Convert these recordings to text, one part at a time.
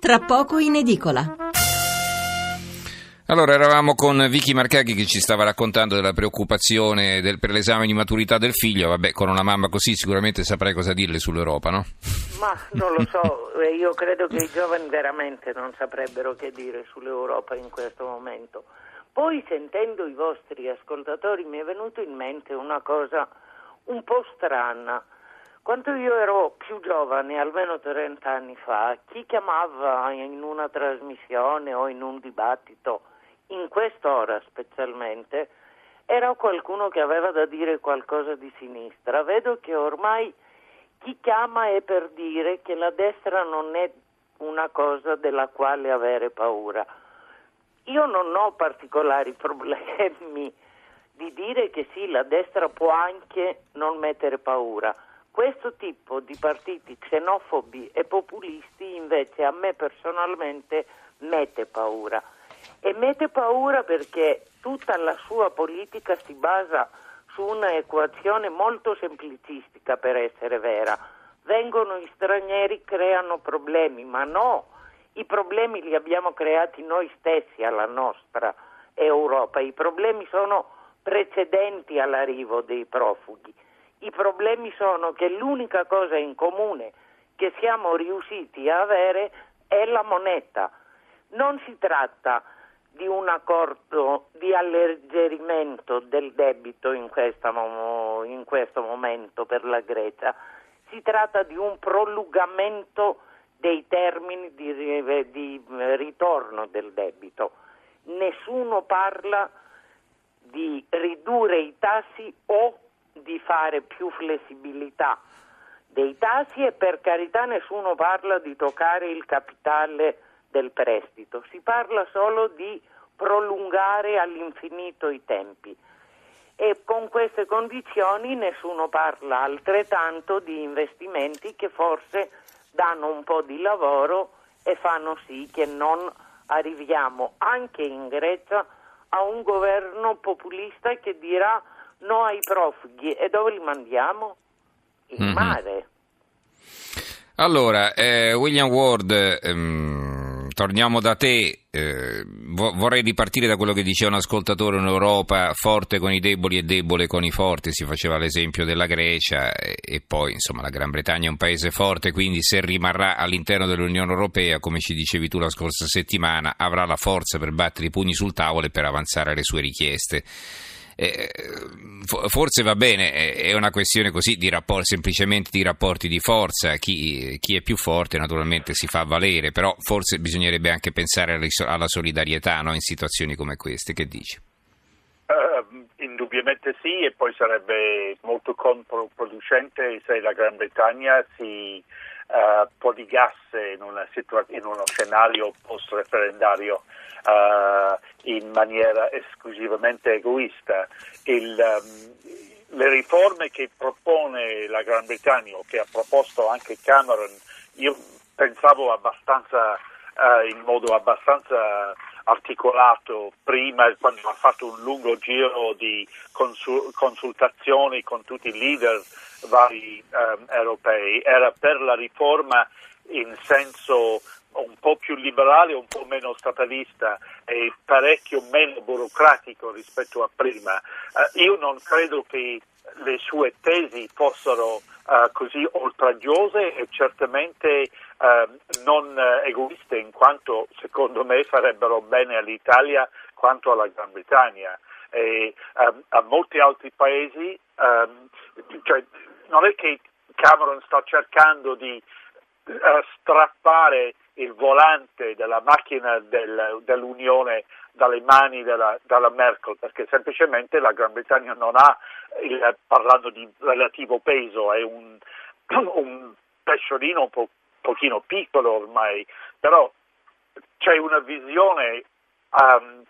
tra poco in edicola. Allora, eravamo con Vicky Marcaghi che ci stava raccontando della preoccupazione del, per l'esame di maturità del figlio. Vabbè, con una mamma così sicuramente saprai cosa dirle sull'Europa, no? Ma non lo so, eh, io credo che i giovani veramente non saprebbero che dire sull'Europa in questo momento. Poi sentendo i vostri ascoltatori mi è venuto in mente una cosa un po' strana. Quando io ero più giovane, almeno 30 anni fa, chi chiamava in una trasmissione o in un dibattito in quest'ora specialmente, era qualcuno che aveva da dire qualcosa di sinistra. Vedo che ormai chi chiama è per dire che la destra non è una cosa della quale avere paura. Io non ho particolari problemi di dire che sì, la destra può anche non mettere paura. Questo tipo di partiti xenofobi e populisti invece a me personalmente mette paura e mette paura perché tutta la sua politica si basa su una equazione molto semplicistica per essere vera. Vengono gli stranieri, creano problemi, ma no, i problemi li abbiamo creati noi stessi alla nostra Europa, i problemi sono precedenti all'arrivo dei profughi. I problemi sono che l'unica cosa in comune che siamo riusciti a avere è la moneta. Non si tratta di un accordo di alleggerimento del debito in, questa, in questo momento per la Grecia, si tratta di un prolungamento dei termini di, di ritorno del debito. Nessuno parla di ridurre i tassi o di fare più flessibilità dei tassi e per carità nessuno parla di toccare il capitale del prestito, si parla solo di prolungare all'infinito i tempi. E con queste condizioni nessuno parla altrettanto di investimenti che forse danno un po' di lavoro e fanno sì che non arriviamo anche in Grecia a un governo populista che dirà no ai profughi e dove li mandiamo? In mm-hmm. mare. Allora, eh, William Ward, ehm torniamo da te. Eh, vorrei ripartire da quello che diceva un ascoltatore: un'Europa forte con i deboli e debole con i forti. Si faceva l'esempio della Grecia e, e, poi, insomma, la Gran Bretagna è un paese forte, quindi se rimarrà all'interno dell'Unione Europea, come ci dicevi tu la scorsa settimana, avrà la forza per battere i pugni sul tavolo e per avanzare le sue richieste. Eh, forse va bene, è una questione così di rapporti, semplicemente di rapporti di forza, chi, chi, è più forte naturalmente si fa valere, però forse bisognerebbe anche pensare alla solidarietà no? in situazioni come queste, che dici? Uh, indubbiamente sì e poi sarebbe molto controproducente se la Gran Bretagna si uh, prodigasse in, situa- in uno scenario post-referendario uh, in maniera esclusivamente egoista. Il, um, le riforme che propone la Gran Bretagna o che ha proposto anche Cameron, io pensavo abbastanza, uh, in modo abbastanza articolato prima quando ha fatto un lungo giro di consul- consultazioni con tutti i leader vari um, europei, era per la riforma in senso un po' più liberale, un po' meno statalista e parecchio meno burocratico rispetto a prima. Uh, io non credo che le sue tesi fossero uh, così oltraggiose e certamente uh, non egoiste in quanto secondo me farebbero bene all'Italia quanto alla Gran Bretagna. E, um, a molti altri paesi, um, cioè, non è che Cameron sta cercando di strappare il volante della macchina del, dell'Unione dalle mani della, della, Merkel, perché semplicemente la Gran Bretagna non ha, il, parlando di relativo peso, è un, un pesciolino un po', pochino piccolo ormai, però c'è una visione um,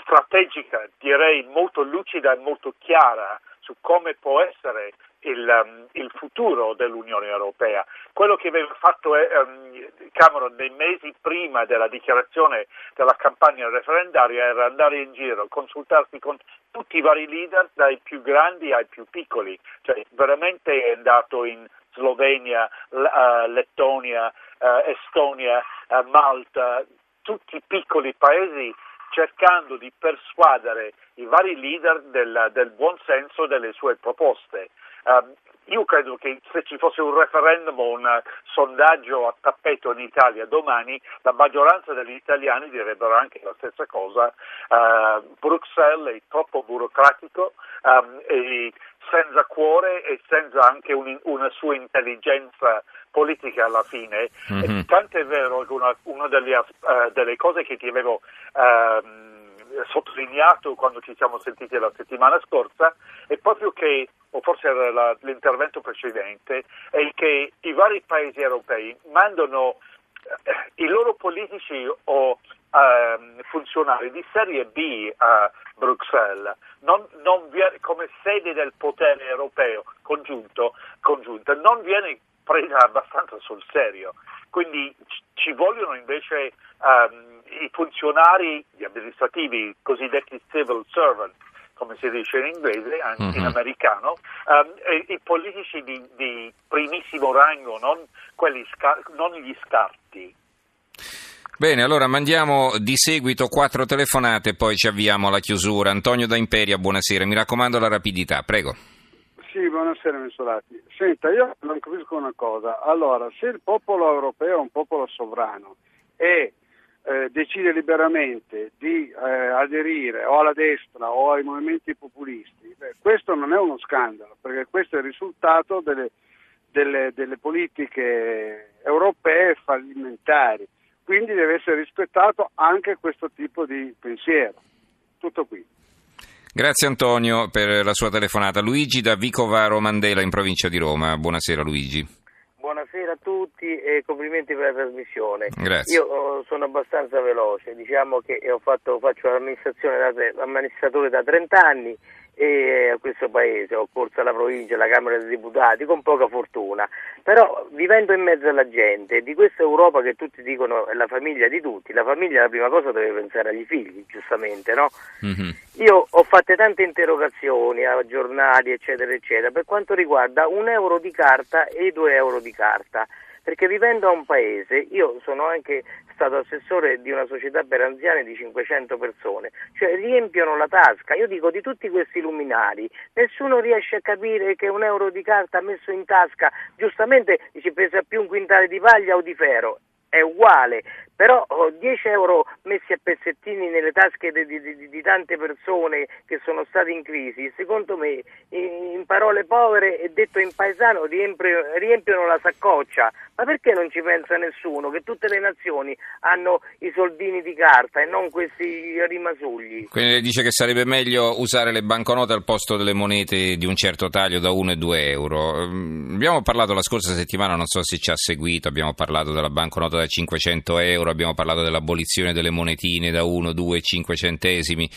strategica, direi molto lucida e molto chiara su come può essere il, um, il, futuro dell'Unione Europea. Quello che aveva fatto um, Cameron nei mesi prima della dichiarazione della campagna referendaria era andare in giro, consultarsi con tutti i vari leader, dai più grandi ai più piccoli, cioè veramente è andato in Slovenia, uh, Lettonia, uh, Estonia, uh, Malta, tutti piccoli paesi cercando di persuadere i vari leader del, del buon senso delle sue proposte. Um, io credo che se ci fosse un referendum o un sondaggio a tappeto in Italia domani, la maggioranza degli italiani direbbero anche la stessa cosa. Uh, Bruxelles è troppo burocratico, um, e senza cuore e senza anche un, una sua intelligenza politica alla fine. Mm-hmm. Tant'è vero che una, una delle, uh, delle, cose che ti avevo uh, sottolineato quando ci siamo sentiti la settimana scorsa è proprio che, o forse era la, l'intervento precedente, è che i vari paesi europei mandano eh, i loro politici o uh, funzionari di serie B a Bruxelles, non, non viene, come sede del potere europeo congiunto, congiunta, non viene presa abbastanza sul serio. Quindi ci vogliono invece um, i funzionari, gli amministrativi, cosiddetti civil servant, come si dice in inglese, anche mm-hmm. in mhm. americano, um, i politici di, di, primissimo rango, non, scar- non gli scarti. Bene, allora mandiamo di seguito quattro telefonate e poi ci avviamo alla chiusura. Antonio da Imperia, buonasera. Mi raccomando la rapidità, prego. Sì, buonasera Mensolati. Senta, io non capisco una cosa. Allora, se il popolo europeo è un popolo sovrano e eh, decide liberamente di eh, aderire o alla destra o ai movimenti populisti, beh, questo non è uno scandalo, perché questo è il risultato delle, delle, delle politiche europee fallimentari quindi deve essere rispettato anche questo tipo di pensiero. Tutto qui. Grazie Antonio per la sua telefonata. Luigi da Vicovaro Mandela in provincia di Roma. Buonasera Luigi. Buonasera a tutti e complimenti per la trasmissione. Grazie. Io oh, sono abbastanza veloce, diciamo che fatto, faccio l'amministratore da 30 anni e a questo paese, ho corso alla provincia, alla Camera dei Deputati, con poca fortuna, però vivendo in mezzo alla gente, di questa Europa che tutti dicono è la famiglia di tutti, la famiglia la prima cosa deve pensare agli figli, giustamente, no? Mm-hmm. Io ho fatto tante interrogazioni a giornali, eccetera, eccetera, per quanto riguarda un euro di carta e due euro di carta perché vivendo a un paese, io sono anche stato assessore di una società per anziani di 500 persone, cioè riempiono la tasca, io dico di tutti questi luminari, nessuno riesce a capire che un euro di carta messo in tasca, giustamente ci pesa più un quintale di paglia o di ferro, è uguale, però 10 euro messi a pezzettini nelle tasche di, di, di, tante persone che sono state in crisi, secondo me, in, parole povere e detto in paesano, riempiono, riempiono la saccoccia. Ma perché non ci pensa nessuno che tutte le nazioni hanno i soldini di carta e non questi rimasugli? Quindi dice che sarebbe meglio usare le banconote al posto delle monete di un certo taglio da 1 e 2 euro. Mm, abbiamo parlato la scorsa settimana, non so se ci ha seguito, abbiamo parlato della banconota da 500 euro euro, abbiamo parlato dell'abolizione delle monetine da 1, 2, 5 centesimi.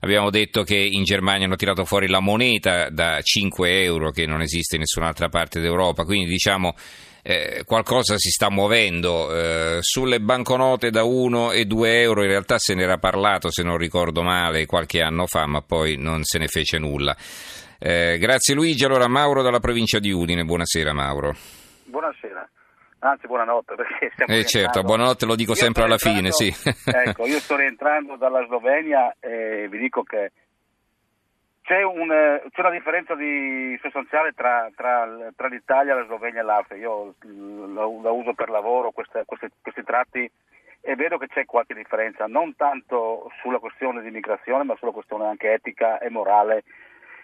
Abbiamo detto che in Germania hanno tirato fuori la moneta da 5 euro che non esiste in nessun'altra parte d'Europa, quindi diciamo eh, qualcosa si sta muovendo. Eh, sulle banconote da 1 e 2 euro in realtà se n'era parlato, se non ricordo male, qualche anno fa, ma poi non se ne fece nulla. Eh, grazie Luigi, allora Mauro dalla provincia di Udine, buonasera Mauro. Buonasera anzi buonanotte perché stiamo eh certo, buonanotte lo dico io sempre alla fine, sì. ecco, io sto rientrando dalla Slovenia e vi dico che c'è, un, c'è una differenza di, sostanziale tra, tra, tra, l'Italia, la Slovenia e l'Austria. Io la, la uso per lavoro, queste, questi, questi tratti, e vedo che c'è qualche differenza, non tanto sulla questione di migrazione, ma sulla questione anche etica e morale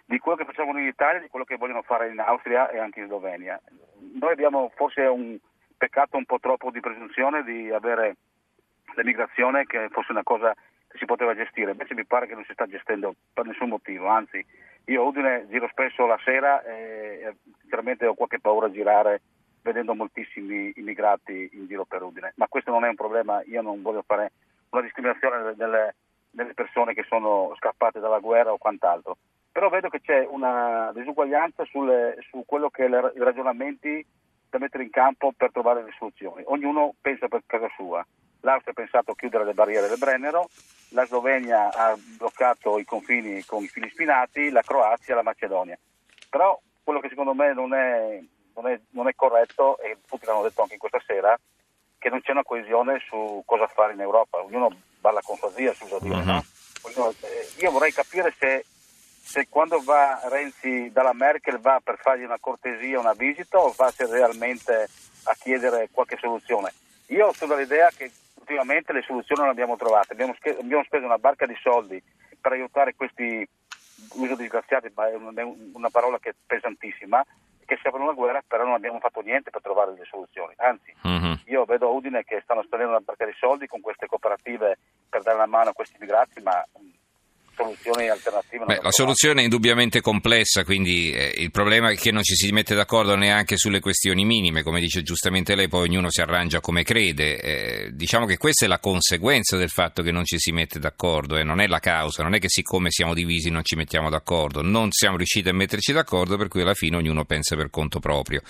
di quello che facciamo in Italia e di quello che vogliono fare in Austria e anche in Slovenia. Noi abbiamo forse un, peccato un po' troppo di presunzione di avere l'emigrazione che fosse una cosa che si poteva gestire, invece mi pare che non si sta gestendo per nessun motivo, anzi io a Udine giro spesso la sera e sinceramente ho qualche paura a girare vedendo moltissimi immigrati in giro per Udine, ma questo non è un problema, io non voglio fare una discriminazione delle, delle persone che sono scappate dalla guerra o quant'altro, però vedo che c'è una disuguaglianza sulle, su quello che i ragionamenti da mettere in campo per trovare le soluzioni. Ognuno pensa per casa sua. L'Austria ha pensato a chiudere le barriere del Brennero, la Slovenia ha bloccato i confini con i fili spinati, la Croazia e la Macedonia. Però quello che secondo me non è, non è, non è corretto, e tutti l'hanno detto anche questa sera, che non c'è una coesione su cosa fare in Europa. Ognuno balla con sua zia, scusa dire, no? Ognuno, eh, io vorrei capire se, se, quando va Renzi dalla Merkel va per fargli una cortesia, una visita o va realmente a chiedere qualche soluzione. Io sono dell'idea che ultimamente le soluzioni non le abbiamo trovate, abbiamo, abbiamo speso una barca di soldi per aiutare questi, uso disgraziati, ma è una parola che è pesantissima, che si apre una guerra, però non abbiamo fatto niente per trovare delle soluzioni. Anzi, uh-huh. io vedo a Udine che stanno spendendo una barca di soldi con queste cooperative per dare una mano a questi immigrati, ma soluzioni alternative. Beh, la soluzione è indubbiamente complessa, quindi eh, il problema è che non ci si mette d'accordo neanche sulle questioni minime, come dice giustamente lei, poi ognuno si arrangia come crede. Eh, diciamo che questa è la conseguenza del fatto che non ci si mette d'accordo, eh, non è la causa, non è che siccome siamo divisi non ci mettiamo d'accordo, non siamo riusciti a metterci d'accordo per cui alla fine ognuno pensa per conto proprio.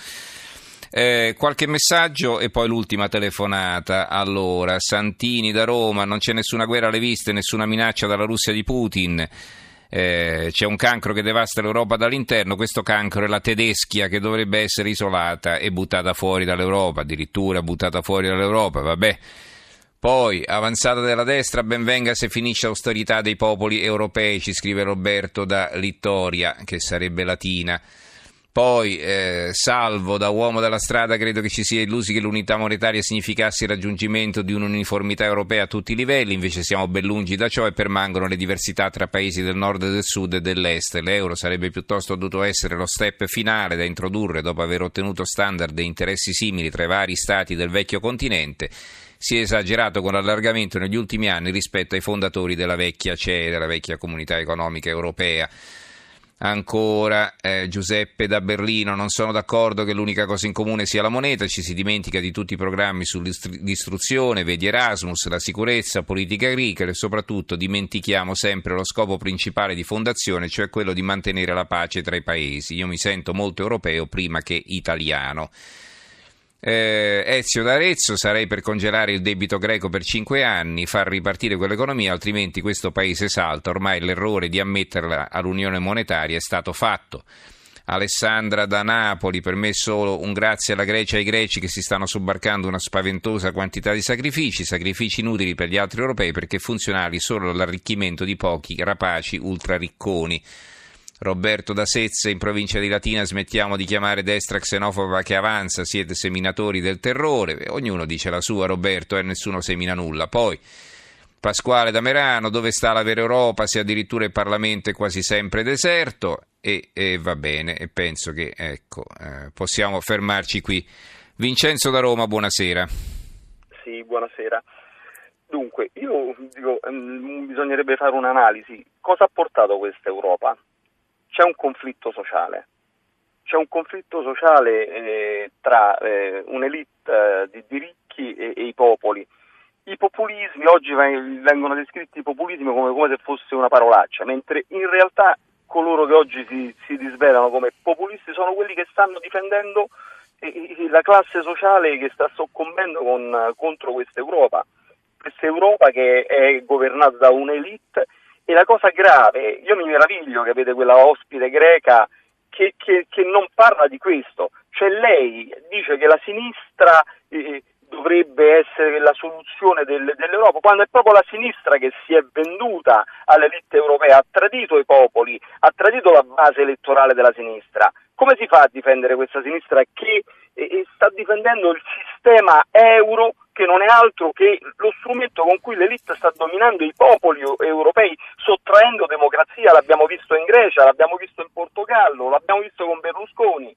Eh, qualche messaggio e poi l'ultima telefonata. Allora, Santini da Roma, non c'è nessuna guerra alle viste, nessuna minaccia dalla Russia di Putin. Eh, c'è un cancro che devasta l'Europa dall'interno, questo cancro è la tedeschia che dovrebbe essere isolata e buttata fuori dall'Europa, addirittura buttata fuori dall'Europa, vabbè. Poi, avanzata della destra, benvenga se finisce l'austerità dei popoli europei, ci scrive Roberto da Littoria, che sarebbe latina. Poi, eh, salvo da uomo della strada, credo che ci sia illusi che l'unità monetaria significasse il raggiungimento di un'uniformità europea a tutti i livelli, invece siamo ben lungi da ciò e permangono le diversità tra paesi del nord, del sud e dell'est. L'euro sarebbe piuttosto dovuto essere lo step finale da introdurre dopo aver ottenuto standard e interessi simili tra i vari stati del vecchio continente. Si è esagerato con l'allargamento negli ultimi anni rispetto ai fondatori della vecchia CE, della vecchia comunità economica europea. Ancora eh, Giuseppe da Berlino, non sono d'accordo che l'unica cosa in comune sia la moneta, ci si dimentica di tutti i programmi sull'istruzione, vedi Erasmus, la sicurezza, politica agricola e soprattutto dimentichiamo sempre lo scopo principale di fondazione, cioè quello di mantenere la pace tra i paesi. Io mi sento molto europeo prima che italiano. Eh, Ezio d'Arezzo, sarei per congelare il debito greco per cinque anni, far ripartire quell'economia, altrimenti questo paese salta. Ormai l'errore di ammetterla all'Unione Monetaria è stato fatto. Alessandra da Napoli, per me solo un grazie alla Grecia e ai greci che si stanno sobbarcando una spaventosa quantità di sacrifici, sacrifici inutili per gli altri europei perché funzionali solo all'arricchimento di pochi rapaci ultra ricconi. Roberto da Sezze in provincia di Latina smettiamo di chiamare destra xenofoba che avanza, siete seminatori del terrore, ognuno dice la sua Roberto e nessuno semina nulla. Poi Pasquale da Merano, dove sta la vera Europa se addirittura il Parlamento è quasi sempre deserto e, e va bene e penso che ecco, eh, possiamo fermarci qui. Vincenzo da Roma, buonasera. Sì, buonasera. Dunque, io dico, mm, bisognerebbe fare un'analisi. Cosa ha portato questa Europa? C'è un conflitto sociale. C'è un conflitto sociale eh, tra eh, un'elite eh, di, di, ricchi e, e, i popoli. I populismi, oggi vengono descritti i populismi come, come, se fosse una parolaccia, mentre in realtà coloro che oggi si, si disvelano come populisti sono quelli che stanno difendendo la classe sociale che sta soccombendo con, contro questa Europa. Questa Europa che è governata da un'elite e la cosa grave, io mi meraviglio che avete quella ospite greca che, che, che non parla di questo, cioè lei dice che la sinistra eh, dovrebbe essere la soluzione del, dell'Europa, quando è proprio la sinistra che si è venduta all'elite europea, ha tradito i popoli, ha tradito la base elettorale della sinistra. Come si fa a difendere questa sinistra che eh, sta difendendo il sistema euro che non è altro che lo strumento con cui l'elite sta dominando i popoli europei, democrazia, l'abbiamo visto in Grecia, l'abbiamo visto in Portogallo, l'abbiamo visto con Berlusconi.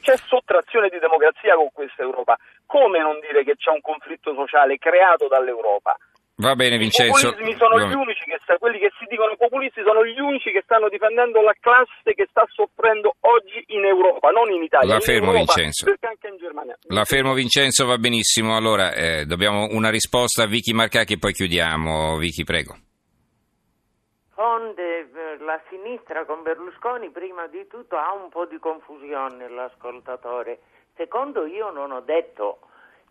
C'è sottrazione di democrazia con questa Europa. Come non dire che c'è un conflitto sociale creato dall'Europa? Va bene Vincenzo. I populismi sono gli unici che quelli che si dicono populisti sono gli unici che stanno difendendo la classe che sta soffrendo oggi in Europa, non in Italia. La fermo Europa, Vincenzo. Perché anche in Germania. La fermo Vincenzo va benissimo. Allora, eh, dobbiamo una risposta a Vicky Marcacchi e poi chiudiamo. Vicky, prego. Onde la sinistra con Berlusconi prima di tutto ha un po' di confusione l'ascoltatore. Secondo io non ho detto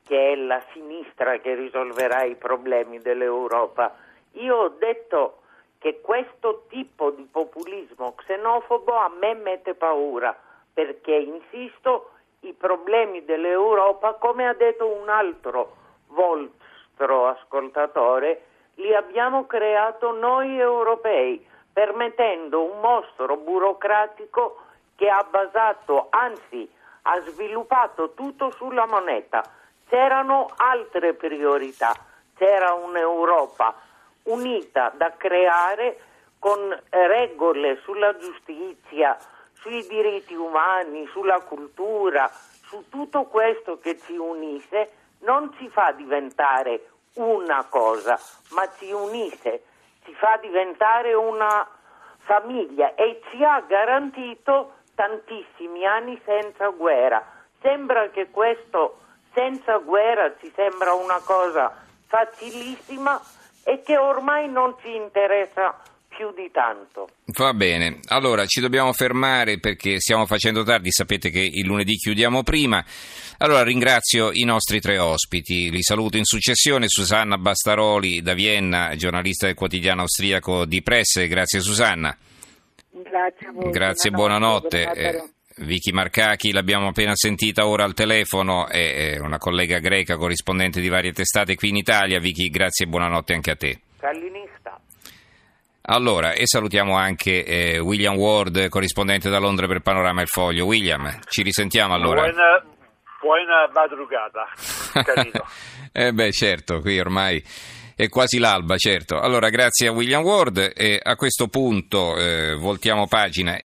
che è la sinistra che risolverà i problemi dell'Europa. Io ho detto che questo tipo di populismo xenofobo a me mette paura, perché, insisto, i problemi dell'Europa, come ha detto un altro vostro ascoltatore, li abbiamo creato noi europei, permettendo un mostro burocratico che ha basato, anzi ha sviluppato tutto sulla moneta. C'erano altre priorità, c'era un'Europa unita da creare con regole sulla giustizia, sui diritti umani, sulla cultura, su tutto questo che ci unisse, non ci fa diventare una cosa, ma ci unisse, ci fa diventare una famiglia e ci ha garantito tantissimi anni senza guerra. Sembra che questo senza guerra ci sembra una cosa facilissima e che ormai non ci interessa più di tanto. Va bene, allora ci dobbiamo fermare perché stiamo facendo tardi, sapete che il lunedì chiudiamo prima. Allora ringrazio i nostri tre ospiti, li saluto in successione, Susanna Bastaroli da Vienna, giornalista del quotidiano austriaco di Presse, grazie Susanna. Grazie a voi. Grazie, buonanotte. buonanotte. Eh, Vicky Marcachi l'abbiamo appena sentita ora al telefono, è una collega greca corrispondente di varie testate qui in Italia. Vicky, grazie e buonanotte anche a te. Callinista. Allora, e salutiamo anche eh, William Ward, corrispondente da Londra per Panorama e il Foglio. William, ci risentiamo allora. Buona, buona madrugata, carino. eh beh, certo, qui ormai è quasi l'alba, certo. Allora, grazie a William Ward e a questo punto eh, voltiamo pagina